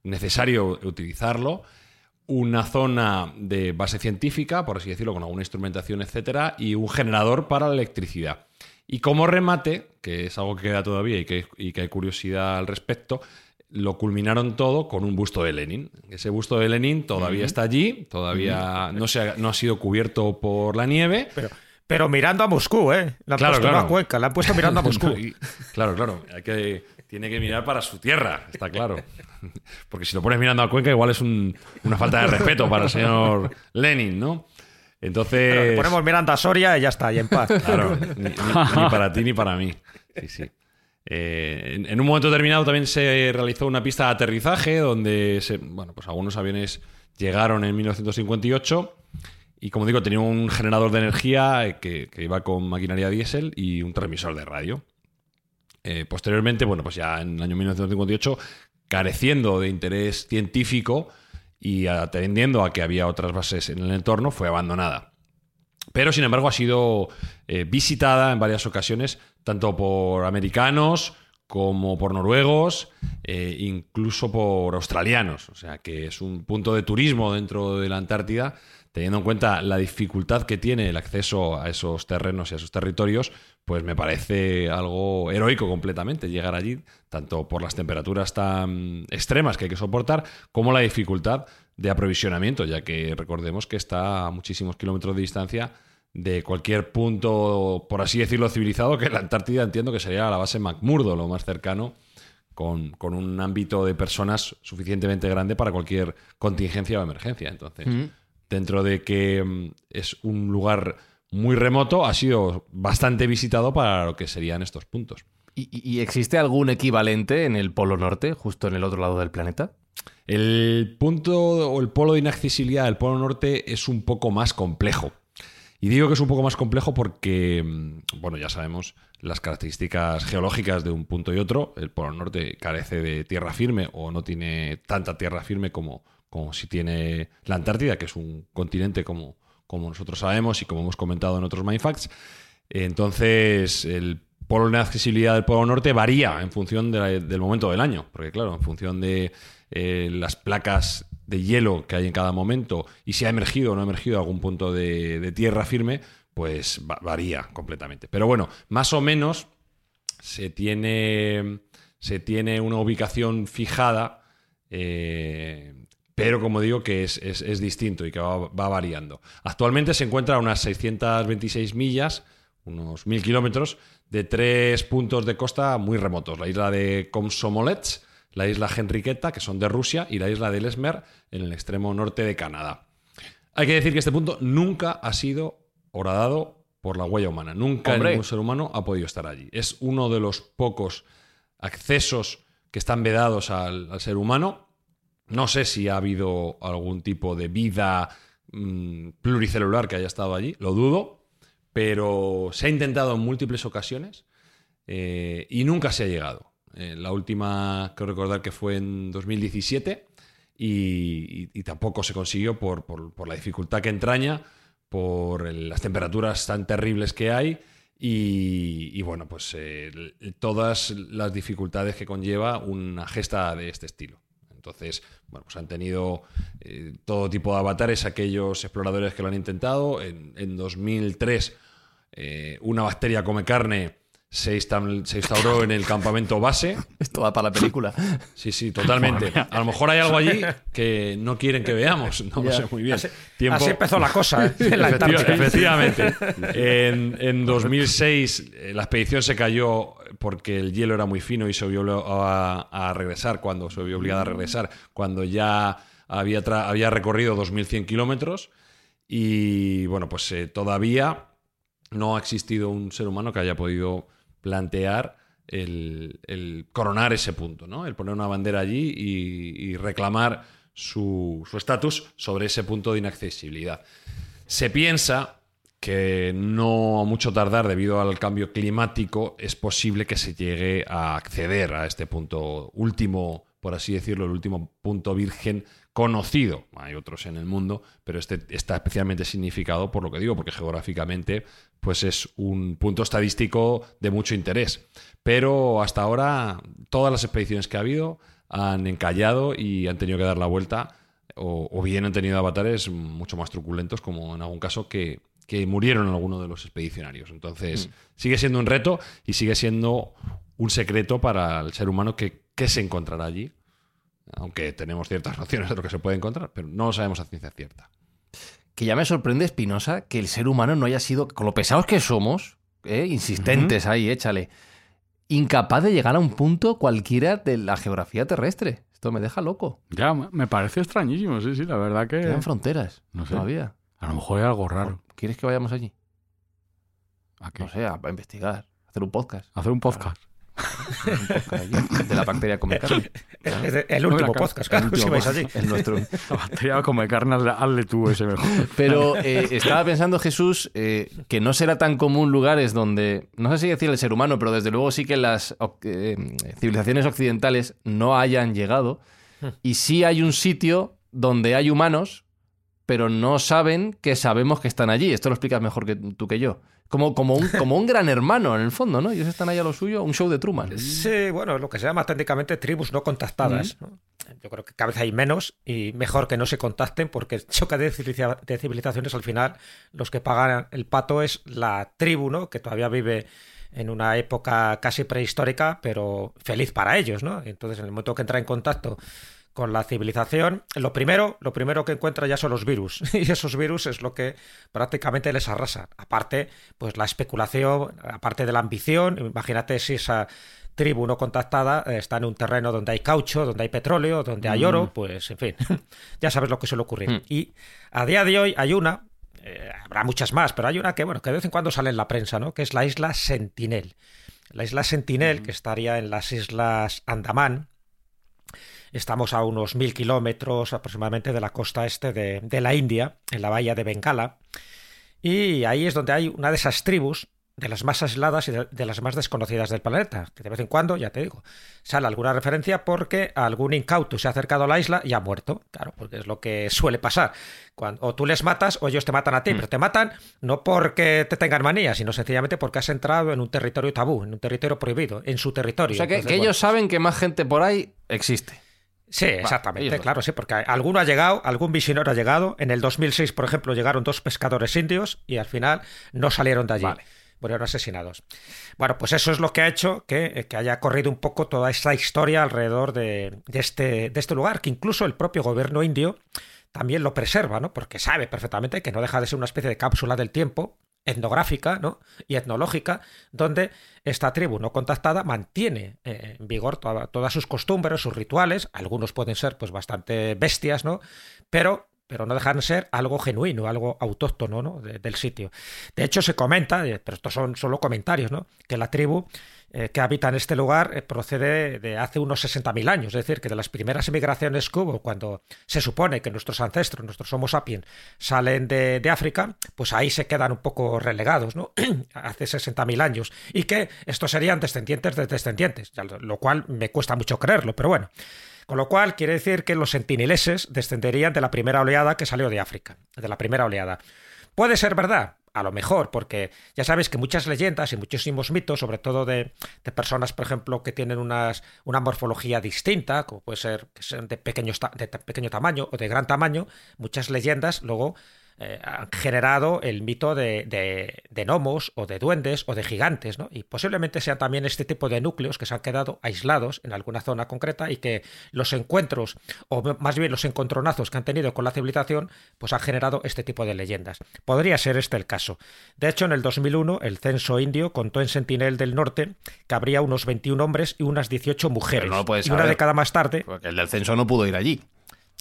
necesario utilizarlo, una zona de base científica, por así decirlo, con alguna instrumentación, etcétera, y un generador para la electricidad. Y como remate, que es algo que queda todavía y que, y que hay curiosidad al respecto, lo culminaron todo con un busto de Lenin. Ese busto de Lenin todavía está allí, todavía no, se ha, no ha sido cubierto por la nieve. Pero, pero mirando a Moscú, ¿eh? La han Claro, puesto claro. Cuenca, la han puesto mirando a Moscú. Y- claro, claro. Hay que, tiene que mirar para su tierra, está claro. Porque si lo pones mirando a Cuenca, igual es un- una falta de respeto para el señor Lenin, ¿no? Entonces. Pero le ponemos mirando a Soria y ya está, y en paz. Claro, ni, ni- ni para ti ni para mí. Sí, sí. Eh, en, un momento determinado también se realizó una pista de aterrizaje donde se- bueno, pues algunos aviones llegaron en 1958 y como digo tenía un generador de energía eh, que, iba con maquinaria diésel y un transmisor de radio. Eh, posteriormente, bueno, pues ya en el año 1958, careciendo de interés científico y atendiendo a que había otras bases en el entorno, fue abandonada. Pero, sin embargo, ha sido visitada en varias ocasiones, tanto por americanos como por noruegos, eh, incluso por australianos. O sea, que es un punto de turismo dentro de la Antártida, teniendo en cuenta la dificultad que tiene el acceso a esos terrenos y a esos territorios, pues me parece algo heroico completamente llegar allí, tanto por las temperaturas tan extremas que hay que soportar, como la dificultad de aprovisionamiento, ya que recordemos que está a muchísimos kilómetros de distancia de cualquier punto, por así decirlo, civilizado, que la Antártida entiendo que sería la base McMurdo, lo más cercano, con, con un ámbito de personas suficientemente grande para cualquier contingencia o emergencia. Entonces, dentro de que mm, es un lugar muy remoto, ha sido bastante visitado para lo que serían estos puntos. ¿Y, y existe algún equivalente en el Polo Norte, justo en el otro lado del planeta? El punto o el polo de inaccesibilidad del Polo Norte es un poco más complejo. Y digo que es un poco más complejo porque, mm, bueno, ya sabemos las características geológicas de un punto y otro. El Polo Norte carece de tierra firme o no tiene tanta tierra firme como, como si tiene la Antártida, que es un continente como, como nosotros sabemos y como hemos comentado en otros Mindfacts. Entonces, el polo de inaccesibilidad del Polo Norte varía en función del momento del año, porque claro, en función de eh, las placas de hielo que hay en cada momento y si ha emergido o no ha emergido algún punto de, tierra firme, pues varía completamente. Pero bueno, más o menos se tiene, se tiene una ubicación fijada, eh, pero como digo que es, distinto y que va, variando. Actualmente se encuentra a unas 626 millas, unos 1000 kilómetros, de tres puntos de costa muy remotos. La isla de Komsomolets, la isla Henriqueta, que son de Rusia, y la isla de Lesmer, en el extremo norte de Canadá. Hay que decir que este punto nunca ha sido horadado por la huella humana. Nunca ningún ser humano ha podido estar allí. Es uno de los pocos accesos que están vedados al, ser humano. No sé si ha habido algún tipo de vida mm, pluricelular que haya estado allí, lo dudo, pero se ha intentado en múltiples ocasiones eh, y nunca se ha llegado. Eh, la última, creo recordar que fue en 2017 y, tampoco se consiguió por, la dificultad que entraña, por las temperaturas tan terribles que hay y, bueno, pues eh, todas las dificultades que conlleva una gesta de este estilo. Entonces, bueno, pues han tenido eh, todo tipo de avatares aquellos exploradores que lo han intentado. En, 2003, una bacteria come carne se, instauró en el campamento base. Esto va para la película. Sí, sí, totalmente. A lo mejor hay algo allí que no quieren que veamos. No lo sé muy bien. Así, empezó la cosa. ¿eh? efectivamente. En, 2006 eh, la expedición se cayó porque el hielo era muy fino y se vio a, regresar cuando se vio obligada a regresar cuando ya había, había recorrido 2.100 kilómetros y bueno, pues eh, todavía no ha existido un ser humano que haya podido plantear el, coronar ese punto, ¿no? El poner una bandera allí y, reclamar su estatus sobre ese punto de inaccesibilidad. Se piensa que no a mucho tardar, debido al cambio climático, es posible que se llegue a acceder a este punto último, por así decirlo, el último punto virgen conocido. Hay otros en el mundo, pero este está especialmente significado por lo que digo, porque geográficamente pues es un punto estadístico de mucho interés. Pero hasta ahora todas las expediciones que ha habido han encallado y han tenido que dar la vuelta o, bien han tenido avatares mucho más truculentos, como en algún caso que, murieron algunos de los expedicionarios. Entonces, mm. sigue siendo un reto y sigue siendo un secreto para el ser humano que, que se encontrará allí aunque tenemos ciertas nociones de lo que se puede encontrar, pero no lo sabemos a ciencia cierta. Que ya me sorprende, Espinosa, que el ser humano no haya sido, con lo pesados que somos, ¿eh? insistentes ahí, échale, incapaz de llegar a un punto cualquiera de la geografía terrestre. Esto me deja loco. Ya, me parece extrañísimo, sí, sí, la verdad que... Quedan fronteras, no sé. todavía. A lo mejor hay algo raro. ¿Quieres que vayamos allí? ¿A qué? No sé, a, investigar, a hacer un podcast. hacer un podcast de la bacteria come carne. El, último podcast, claro, si vais allí. El nuestro. La bacteria come carne, hazle tú ese mejor. Pero eh, estaba pensando, Jesús, eh, que no será tan común lugares donde, no sé si decir el ser humano, pero desde luego sí que las eh, civilizaciones occidentales no hayan llegado. Y sí hay un sitio donde hay humanos, pero no saben que sabemos que están allí. Esto lo explicas mejor que tú que yo. Como, como, un, como un gran hermano, en el fondo, ¿no? Ellos están ahí a lo suyo, un show de Truman. Sí, bueno, lo que se llama técnicamente tribus no contactadas. Yo creo que cada vez hay menos y mejor que no se contacten porque el choque de, civilizaciones al final los que pagan el pato es la tribu, ¿no? Que todavía vive en una época casi prehistórica, pero feliz para ellos, ¿no? Entonces, en el momento que entra en contacto con la civilización, lo primero, lo primero que encuentra ya son los virus. Y esos virus es lo que prácticamente les arrasa. Aparte, pues la especulación, aparte de la ambición, imagínate si esa tribu no contactada eh, está en un terreno donde hay caucho, donde hay petróleo, donde hay oro, mm. pues en fin, ya sabes lo que suele ocurrir. Mm. Y a día de hoy hay una, eh, habrá muchas más, pero hay una que, bueno, que de vez en cuando sale en la prensa, ¿no? Que es la isla Sentinel. La isla Sentinel, que estaría en las islas Andamán, Estamos a unos mil kilómetros aproximadamente de la costa este de, de, la India, en la bahía de Bengala. Y ahí es donde hay una de esas tribus de las más aisladas y de, las más desconocidas del planeta, que de vez en cuando, ya te digo, sale alguna referencia porque algún incauto se ha acercado a la isla y ha muerto, claro, porque es lo que suele pasar. Cuando, o tú les matas o ellos te matan a ti, mm. pero te matan no porque te tengan manía, sino sencillamente porque has entrado en un territorio tabú, en un territorio prohibido, en su territorio. O sea, que, ellos saben que más gente por ahí existe. Sí, exactamente, claro, sí, porque alguno ha llegado, algún visionero ha llegado. En el 2006, por ejemplo, llegaron dos pescadores indios y al final no salieron de allí murieron asesinados. Bueno, pues eso es lo que ha hecho que, eh, que haya corrido un poco toda esta historia alrededor de, este, de este lugar, que incluso el propio gobierno indio también lo preserva, ¿no? Porque sabe perfectamente que no deja de ser una especie de cápsula del tiempo etnográfica ¿no? y etnológica, donde esta tribu no contactada mantiene eh, en vigor todas sus costumbres, sus rituales, algunos pueden ser pues bastante bestias, ¿no? pero pero no dejan de ser algo genuino, algo autóctono ¿no? del sitio. De hecho, se comenta, eh, pero estos son solo comentarios, ¿no? que la tribu eh, que habita en este lugar eh, procede de hace unos 60.000 años, es decir, que de las primeras emigraciones que hubo, cuando se supone que nuestros ancestros, nuestros Homo sapiens, salen de, de África, pues ahí se quedan un poco relegados, ¿no? hace 60.000 años, y que estos serían descendientes de descendientes, lo cual me cuesta mucho creerlo, pero bueno. Con lo cual quiere decir que los sentineleses descenderían de la primera oleada que salió de África, de la primera oleada. ¿Puede ser verdad? A lo mejor, porque ya sabes que muchas leyendas y muchísimos mitos, sobre todo de, personas, por ejemplo, que tienen unas, una morfología distinta, como puede ser que sean de, pequeños, de pequeño tamaño o de gran tamaño, muchas leyendas luego eh, han generado el mito de, de, gnomos o de duendes o de gigantes, ¿no? Y posiblemente sean también este tipo de núcleos que se han quedado aislados en alguna zona concreta y que los encuentros, o más bien los encontronazos que han tenido con la civilización, pues han generado este tipo de leyendas. Podría ser este el caso. De hecho, en el 2001, el censo indio contó en Sentinel del Norte que habría unos 21 hombres y unas 18 mujeres. No y una década más tarde. Porque el del censo no pudo ir allí.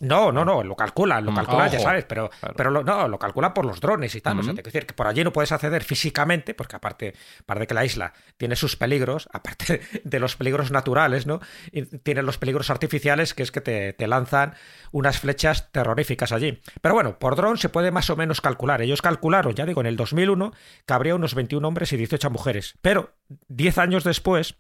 No, no, no, lo calculan, lo mm, calculan, ya sabes, pero, pero lo, no, lo calculan por los drones y tal. O sea, te decir que por allí no puedes acceder físicamente, porque aparte, aparte de que la isla tiene sus peligros, aparte de los peligros naturales, ¿no? Y tiene los peligros artificiales, que es que te, te, lanzan unas flechas terroríficas allí. Pero bueno, por dron se puede más o menos calcular. Ellos calcularon, ya digo, en el 2001, que habría unos 21 hombres y 18 mujeres. Pero 10 años después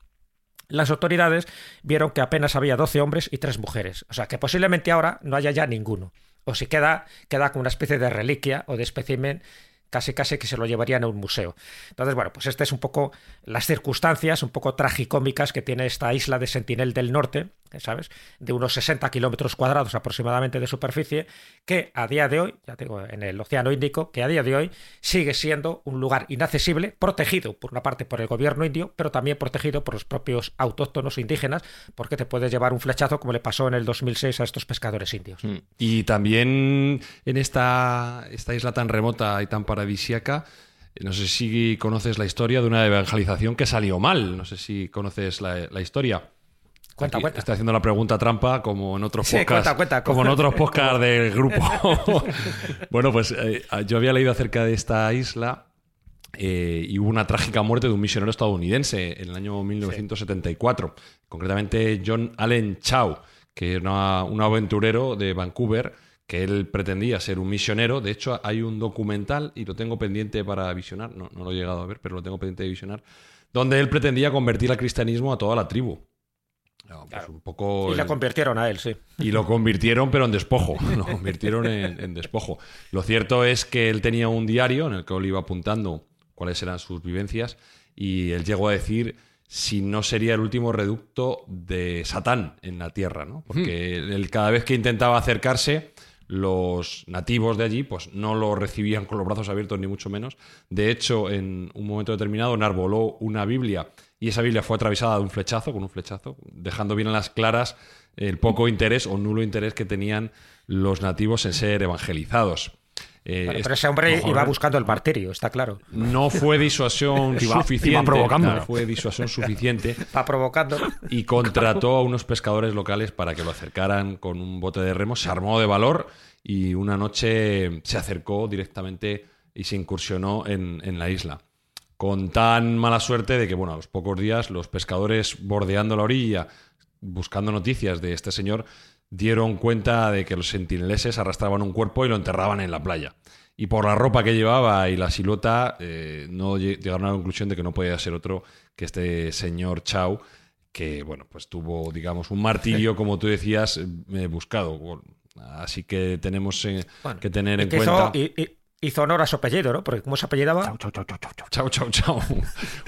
las autoridades vieron que apenas había 12 hombres y 3 mujeres. O sea, que posiblemente ahora no haya ya ninguno. O si queda, queda como una especie de reliquia o de espécimen casi casi que se lo llevarían a un museo. Entonces, bueno, pues estas es un poco las circunstancias un poco tragicómicas que tiene esta isla de Sentinel del Norte, ¿sabes? De unos 60 kilómetros cuadrados aproximadamente de superficie, que a día de hoy, ya tengo en el Océano Índico, que a día de hoy sigue siendo un lugar inaccesible, protegido por una parte por el gobierno indio, pero también protegido por los propios autóctonos indígenas, porque te puedes llevar un flechazo como le pasó en el 2006 a estos pescadores indios. Mm. Y también en esta, esta isla tan remota y tan paradisiaca, no sé si conoces la historia de una evangelización que salió mal. No sé si conoces la historia. Cuenta, cuenta. Estoy haciendo la pregunta trampa como en otros podcasts. como en otros podcasts del grupo. bueno, pues eh, yo había leído acerca de esta isla eh, y hubo una trágica muerte de un misionero estadounidense en el año 1974. Concretamente John Allen Chow, que era un aventurero de Vancouver que él pretendía ser un misionero. De hecho, hay un documental, y lo tengo pendiente para visionar, no, no lo he llegado a ver, pero lo tengo pendiente de visionar, donde él pretendía convertir al cristianismo a toda la tribu. Pues un poco y le convirtieron a él, sí. Y lo convirtieron, pero en despojo. Lo convirtieron en, despojo. Lo cierto es que él tenía un diario en el que él iba apuntando cuáles eran sus vivencias y él llegó a decir si no sería el último reducto de Satán en la tierra, ¿no? Porque él, cada vez que intentaba acercarse, los nativos de allí pues no lo recibían con los brazos abiertos ni mucho menos. De hecho, en un momento determinado enarboló una Biblia y esa Biblia fue atravesada de un flechazo, con un flechazo, dejando bien a las claras el poco interés o nulo interés que tenían los nativos en ser evangelizados. Eh, pero ese hombre iba buscando el martirio, está claro. No fue disuasión suficiente. provocando. fue disuasión suficiente. Va provocando. Y contrató a unos pescadores locales para que lo acercaran con un bote de remo. Se armó de valor y una noche se acercó directamente y se incursionó en, en la isla. Con tan mala suerte de que, bueno, a los pocos días los pescadores bordeando la orilla, buscando noticias de este señor, dieron cuenta de que los sentineleses arrastraban un cuerpo y lo enterraban en la playa. Y por la ropa que llevaba y la silueta, eh, no lle- llegaron a la conclusión de que no podía ser otro que este señor Chau, que, bueno, pues tuvo, digamos, un martirio, como tú decías, eh, buscado. Así que tenemos eh, Bueno, que tener en que cuenta... hizo, y- y- hizo honor a su apellido, ¿no? Porque ¿cómo se apellidaba? Chau, chau, chau.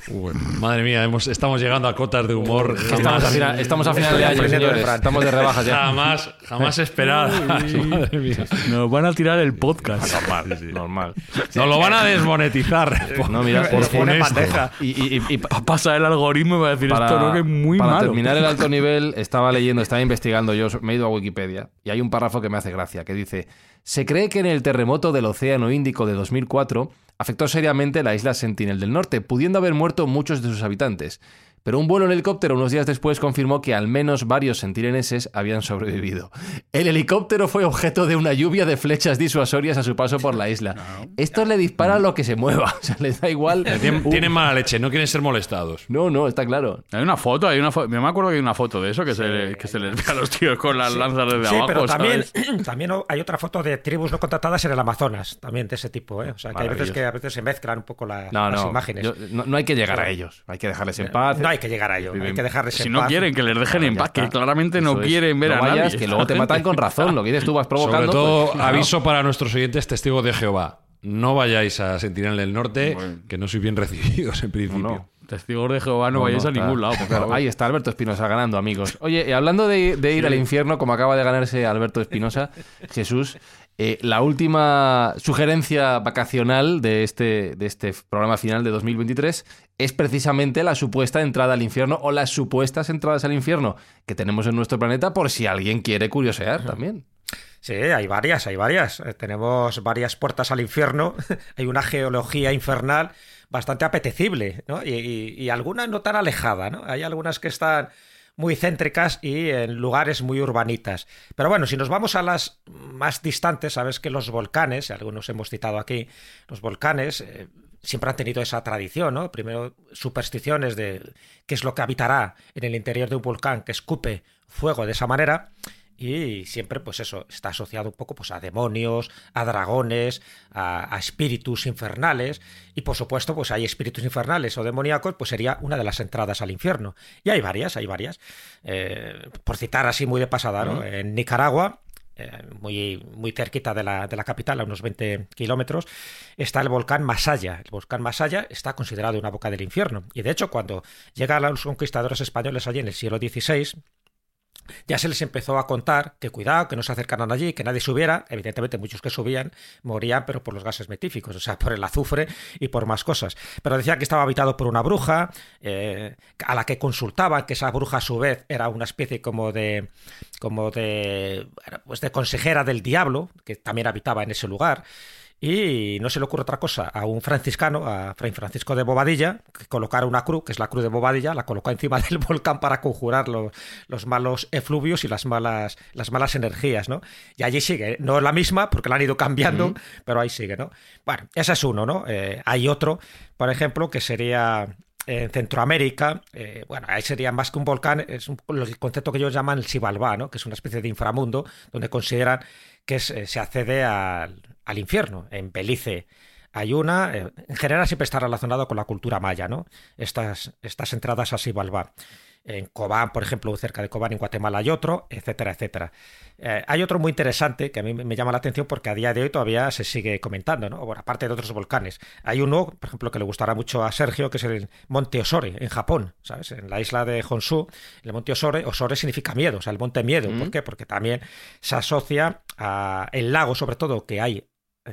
Uy, madre mía, hemos- estamos llegando a cotas de humor Estamos jamás, a final, estamos a final Estoy de año, señores. Fran. Estamos de rebajas ya. jamás, jamás esperadas. Madre mía. Nos van a tirar el podcast. Normal, normal. Nos lo van a desmonetizar. No, mira, Por por pone honesto. bandeja. Y, y- y- y pa- Va a pasar el algoritmo y va a decir esto no que es muy para malo. terminar el alto nivel, estaba leyendo, estaba investigando yo, me he ido a Wikipedia y hay un párrafo que me hace gracia, que dice, se cree que en el terremoto del Océano Índico de 2004 afectó seriamente la isla Sentinel del Norte, pudiendo haber muerto muchos de sus habitantes. Pero un vuelo en helicóptero unos días después confirmó que al menos varios sentineneses habían sobrevivido. El helicóptero fue objeto de una lluvia de flechas disuasorias a su paso por la isla. Estos le disparan lo que se mueva, o sea, les da igual. Tienen, tienen mala leche, no quieren ser molestados. No, no, está claro. Hay una foto, hay una foto. Yo me acuerdo que hay una foto de eso que, se, que se les ve a los tíos con las lanzas desde Sí, abajo. pero también, ¿sabes? también hay otra foto de tribus no contratadas en el Amazonas, también de ese tipo, ¿eh? O sea, que hay veces que a veces se mezclan un poco la- No, las no, imágenes. yo- no, no hay que llegar a ellos, hay que dejarles en paz. No hay que llegar a ello, hay que dejarles Si en no paz. quieren que les dejen en paz, que claramente no es. quieren ver No a vayas, nadie. que luego te matan con razón, lo que dices tú vas Sobre provocando. todo, pues, aviso para nuestros oyentes testigos de Jehová. No vayáis a Sentinel del Norte, que no sois bien recibidos en principio. No. Testigos de Jehová no, No, vayáis no, a está- ningún lado, por claro, favor. ahí está Alberto Espinosa ganando, amigos. Oye, y hablando de, de ir al infierno, como acaba de ganarse Alberto Espinosa, Jesús, eh, la última sugerencia vacacional de este, de este programa final de 2023 es precisamente la supuesta entrada al infierno o las supuestas entradas al infierno que tenemos en nuestro planeta por si alguien quiere curiosear también. Sí, hay varias, hay varias. Eh, tenemos varias puertas al infierno. hay una geología infernal bastante apetecible, ¿no? Y, y- y alguna no tan alejada, ¿no? Hay algunas que están muy céntricas y en lugares muy urbanitas. Pero bueno, si nos vamos a las más distantes, sabes que los volcanes, algunos hemos citado aquí, los volcanes eh, siempre han tenido esa tradición, ¿no? Primero supersticiones de qué es lo que habitará en el interior de un volcán que escupe fuego de esa manera. Y siempre, pues eso, está asociado un poco pues, a demonios, a dragones, a, a espíritus infernales. Y por supuesto, pues hay espíritus infernales o demoníacos, pues sería una de las entradas al infierno. Y hay varias, hay varias. Eh, por citar así muy de pasada, ¿no? En Nicaragua, eh, muy, muy cerquita de la, de la capital, a unos 20 kilómetros, está el volcán Masaya. El volcán Masaya está considerado una boca del infierno. Y de hecho, cuando llegan los conquistadores españoles allí en el siglo XVI, ya se les empezó a contar que cuidado, que no se acercaran allí, que nadie subiera. Evidentemente, muchos que subían morían, pero por los gases metíficos, o sea, por el azufre y por más cosas. Pero decían que estaba habitado por una bruja, eh, a la que consultaban, que esa bruja a su vez era una especie como de, como de, pues de consejera del diablo, que también habitaba en ese lugar. Y no se le ocurre otra cosa a un franciscano, a Fray Francisco de Bobadilla, que colocara una cruz, que es la cruz de Bobadilla, la colocó encima del volcán para conjurar los, los malos efluvios y las malas, las malas energías, ¿no? Y allí sigue, no es la misma, porque la han ido cambiando, pero ahí sigue, ¿no? Bueno, ese es uno, ¿no? Eh, hay otro, por ejemplo, que sería en Centroamérica, eh, bueno, ahí sería más que un volcán, es un- el concepto que ellos llaman el Xibalbá, ¿no? que es una especie de inframundo donde consideran que es- eh, se accede al, al infierno. En Belice hay una, eh, en general siempre está relacionado con la cultura maya, ¿no? Estas, estas entradas a Xibalbá. En Cobán, por ejemplo, cerca de Cobán, en Guatemala hay otro, etcétera, etcétera. Eh, hay otro muy interesante que a mí me llama la atención porque a día de hoy todavía se sigue comentando, ¿no? Bueno, aparte de otros volcanes. Hay uno, por ejemplo, que le gustará mucho a Sergio, que es el Monte Osore, en Japón, ¿sabes? En la isla de Honshu, el Monte Osore, Osore significa miedo, o sea, el monte miedo. ¿Por qué? Porque también se asocia a el lago, sobre todo, que hay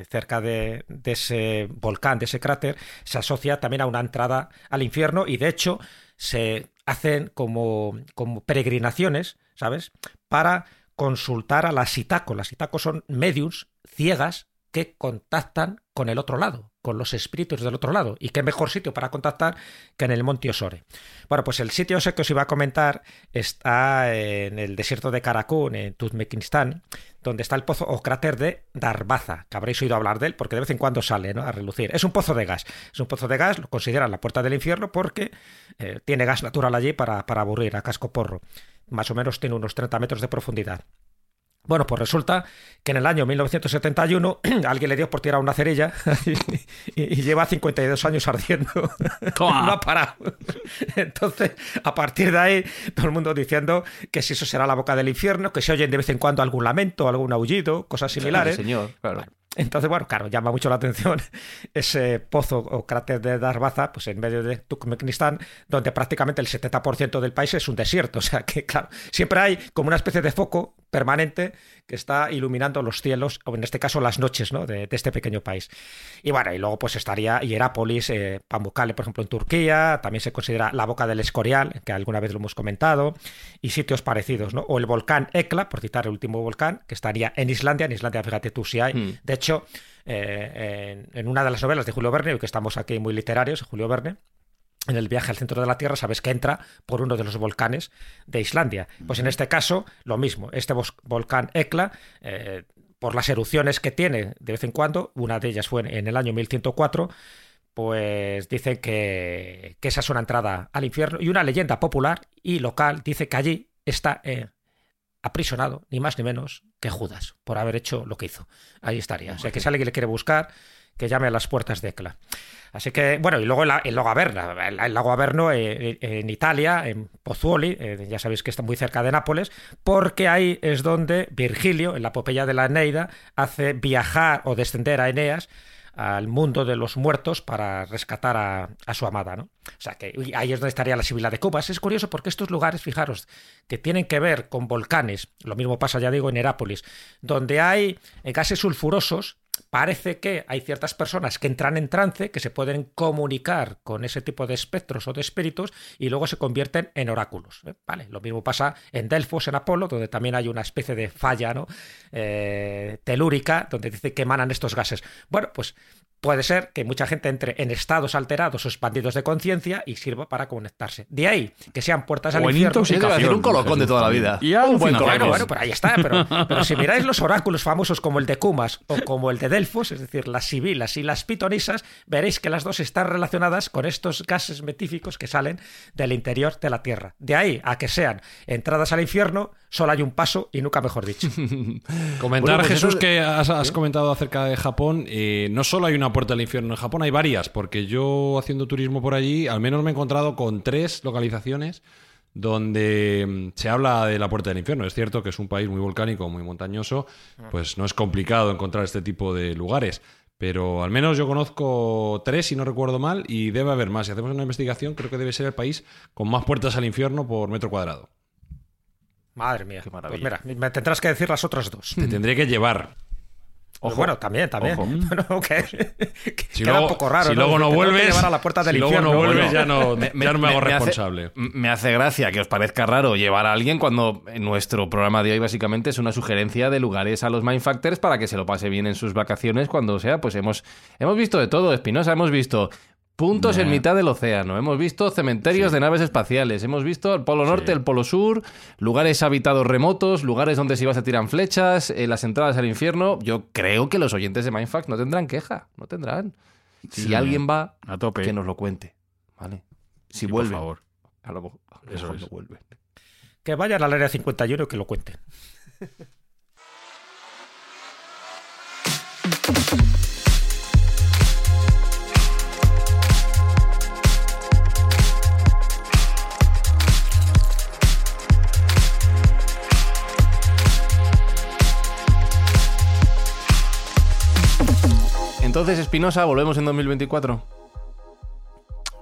cerca de, ese volcán, de ese cráter, se asocia también a una entrada al infierno y de hecho se hacen como, como peregrinaciones, ¿sabes? Para consultar a las sitacos. Las sitacos son mediums ciegas que contactan con el otro lado. Con los espíritus del otro lado. Y qué mejor sitio para contactar que en el Monte Osore. Bueno, pues el sitio ese que os iba a comentar está en el desierto de Karakun, en Turkmenistán, donde está el pozo o cráter de Darbaza, que habréis oído hablar de él porque de vez en cuando sale ¿no? a relucir. Es un pozo de gas. Es un pozo de gas, lo consideran la puerta del infierno porque eh, tiene gas natural allí para, para aburrir a casco porro. Más o menos tiene unos 30 metros de profundidad. Bueno, pues resulta que en el año 1971 alguien le dio por tirar una cerilla y, y lleva 52 años ardiendo. Toma. No ha parado. Entonces, a partir de ahí, todo el mundo diciendo que si eso será la boca del infierno, que se oyen de vez en cuando algún lamento, algún aullido, cosas similares. Sí, señor, claro. Entonces, bueno, claro, llama mucho la atención ese pozo o cráter de Darbaza, pues en medio de Turkmenistán, donde prácticamente el 70% del país es un desierto. O sea que, claro, siempre hay como una especie de foco permanente que está iluminando los cielos, o en este caso las noches, ¿no? De, de este pequeño país. Y bueno, y luego pues estaría Hierápolis, eh, Pamukkale, por ejemplo, en Turquía, también se considera la boca del Escorial, que alguna vez lo hemos comentado, y sitios parecidos, ¿no? O el volcán Hekla, por citar el último volcán, que estaría en Islandia. En Islandia, fíjate tú si hay. Hmm. De hecho, eh, en, en una de las novelas de Julio Verne, que estamos aquí muy literarios, Julio Verne, en el viaje al centro de la Tierra, sabes que entra por uno de los volcanes de Islandia. Pues en este caso, lo mismo. Este volcán Hekla, eh, por las erupciones que tiene de vez en cuando, una de ellas fue en el año 1104, pues dicen que, que esa es una entrada al infierno. Y una leyenda popular y local dice que allí está eh, aprisionado, ni más ni menos que Judas, por haber hecho lo que hizo. Ahí estaría. O sea que si alguien le quiere buscar, que llame a las puertas de Ecla. Así que, bueno, y luego el, el lago Averna, el, lago Averno en Italia, en Pozzuoli, eh, ya sabéis que está muy cerca de Nápoles, porque ahí es donde Virgilio, en la epopeya de la Eneida, hace viajar o descender a Eneas al mundo de los muertos para rescatar a, su amada, ¿no? O sea que ahí es donde estaría la Sibila de Cubas. Es curioso porque estos lugares, fijaros, que tienen que ver con volcanes, lo mismo pasa, ya digo, en Herápolis, donde hay gases sulfurosos, parece que hay ciertas personas que entran en trance, que se pueden comunicar con ese tipo de espectros o de espíritus y luego se convierten en oráculos. ¿eh? Vale, lo mismo pasa en Delfos, en Apolo, donde también hay una especie de falla ¿no? Eh, telúrica, donde dice que emanan estos gases. Bueno, pues puede ser que mucha gente entre en estados alterados o expandidos de conciencia y sirva para conectarse. De ahí que sean puertas al infierno. Decir un colocón de toda la vida. Y un buen. Bueno, bueno, pero ahí está. Pero, pero si miráis los oráculos famosos como el de Cumas o como el de Delfos, es decir, las sibilas y las pitonisas, veréis que las dos están relacionadas con estos gases metíficos que salen del interior de la Tierra. De ahí a que sean entradas al infierno, solo hay un paso y nunca mejor dicho. Comentar, Bueno, pues Jesús, que has, has comentado acerca de Japón. eh, no solo hay una puerta al infierno en Japón, hay varias, porque yo haciendo turismo por allí, al menos me he encontrado con tres localizaciones donde mm, se habla de la puerta del infierno. Es cierto que es un país muy volcánico, muy montañoso, pues no es complicado encontrar este tipo de lugares. Pero al menos yo conozco tres, si no recuerdo mal, y debe haber más. Si hacemos una investigación, creo que debe ser el país con más puertas al infierno por metro cuadrado. Madre mía. Pues maravilla. mira, me tendrás que decir las otras dos. Te tendré que llevar. Pues bueno, también, también. Ojo. Bueno, Si queda luego, un poco raro. si ¿no? luego no Te vuelves, llevar a la puerta del si luego no vuelves, Bueno, ya no, Me- ya no me hago responsable. me hace gracia que os parezca raro llevar a alguien cuando en nuestro programa de hoy básicamente es una sugerencia de lugares a los Mindfactors para que se lo pase bien en sus vacaciones cuando sea. Pues hemos, hemos visto de todo, Espinosa. Hemos visto puntos en mitad del océano, hemos visto cementerios de naves espaciales, hemos visto el Polo Norte, el Polo Sur, lugares habitados remotos, lugares donde si vas a tirar flechas, eh, las entradas al infierno. Yo creo que los oyentes de Mindfact no tendrán queja, no tendrán. Si alguien va, A tope. que nos lo cuente. ¿Vale? Si Sí, vuelve. Por favor. A lo mejor, a lo Eso mejor es. no vuelve. Que vayan al área 51 y que lo cuenten. Entonces, Espinosa, volvemos en 2024.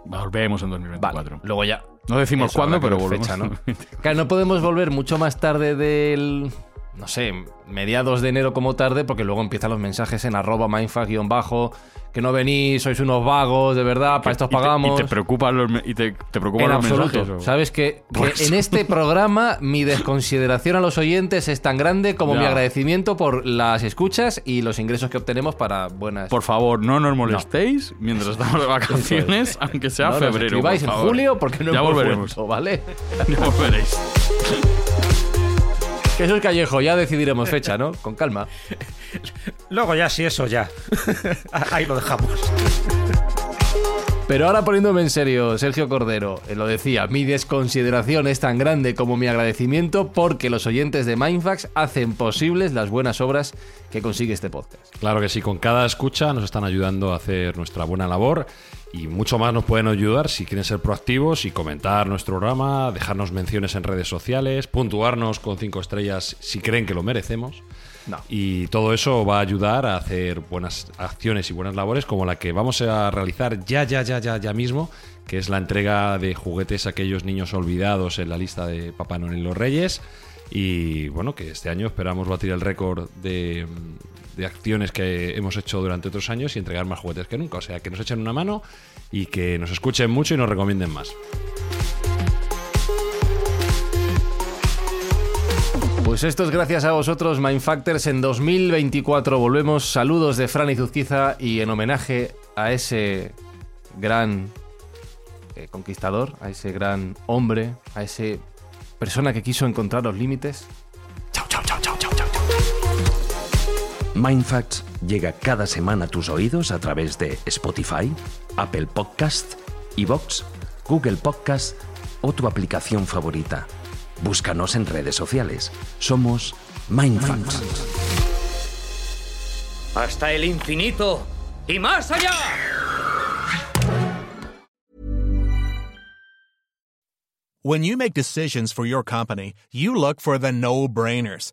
Volvemos en 2024. Vale, luego ya. No decimos cuándo, pero volvemos. fecha, ¿no? Claro, no podemos volver mucho más tarde del. No sé, mediados de enero como tarde, porque luego empiezan los mensajes en arroba mindfuck-bajo, que no venís, sois unos vagos, de verdad, para esto os Y te- pagamos. Y te, preocupan los, y te, te preocupan en los absoluto. mensajes. Sabes que, que en este programa mi desconsideración a los oyentes es tan grande como Ya. mi agradecimiento por las escuchas y los ingresos que obtenemos para buenas. Por favor, no nos molestéis mientras estamos de vacaciones, aunque sea No nos febrero. escribáis por en favor. julio porque no ya hemos volveremos. vuelto, ¿vale? Ya volveréis. Jesús Callejo, ya decidiremos fecha, ¿no? Con calma. Luego ya, sí, eso ya. Ahí lo dejamos. Pero ahora poniéndome en serio, Sergio Cordero, eh, lo decía, mi desconsideración es tan grande como mi agradecimiento porque los oyentes de Mindfax hacen posibles las buenas obras que consigue este podcast. Claro que sí, con cada escucha nos están ayudando a hacer nuestra buena labor y mucho más nos pueden ayudar si quieren ser proactivos y comentar nuestro programa, dejarnos menciones en redes sociales, puntuarnos con cinco estrellas si creen que lo merecemos. No. Y todo eso va a ayudar a hacer buenas acciones y buenas labores como la que vamos a realizar ya, ya, ya, ya, ya mismo, que es la entrega de juguetes a aquellos niños olvidados en la lista de Papá Noel y los Reyes. Y bueno, que este año esperamos batir el récord de, de acciones que hemos hecho durante otros años y entregar más juguetes que nunca. O sea, que nos echen una mano y que nos escuchen mucho y nos recomienden más. Pues esto es gracias a vosotros, Mindfactors. En 2024 volvemos. Saludos de Fran y Zuzquiza y en homenaje a ese gran eh, conquistador, a ese gran hombre, a ese persona que quiso encontrar los límites. Mindfacts llega cada semana a tus oídos a través de Spotify, Apple Podcast, Evox, Google Podcast o tu aplicación favorita. Búscanos en redes sociales. Somos Mindfacts. Hasta el infinito y más allá. When you make decisions for your company, you look for the no brainers.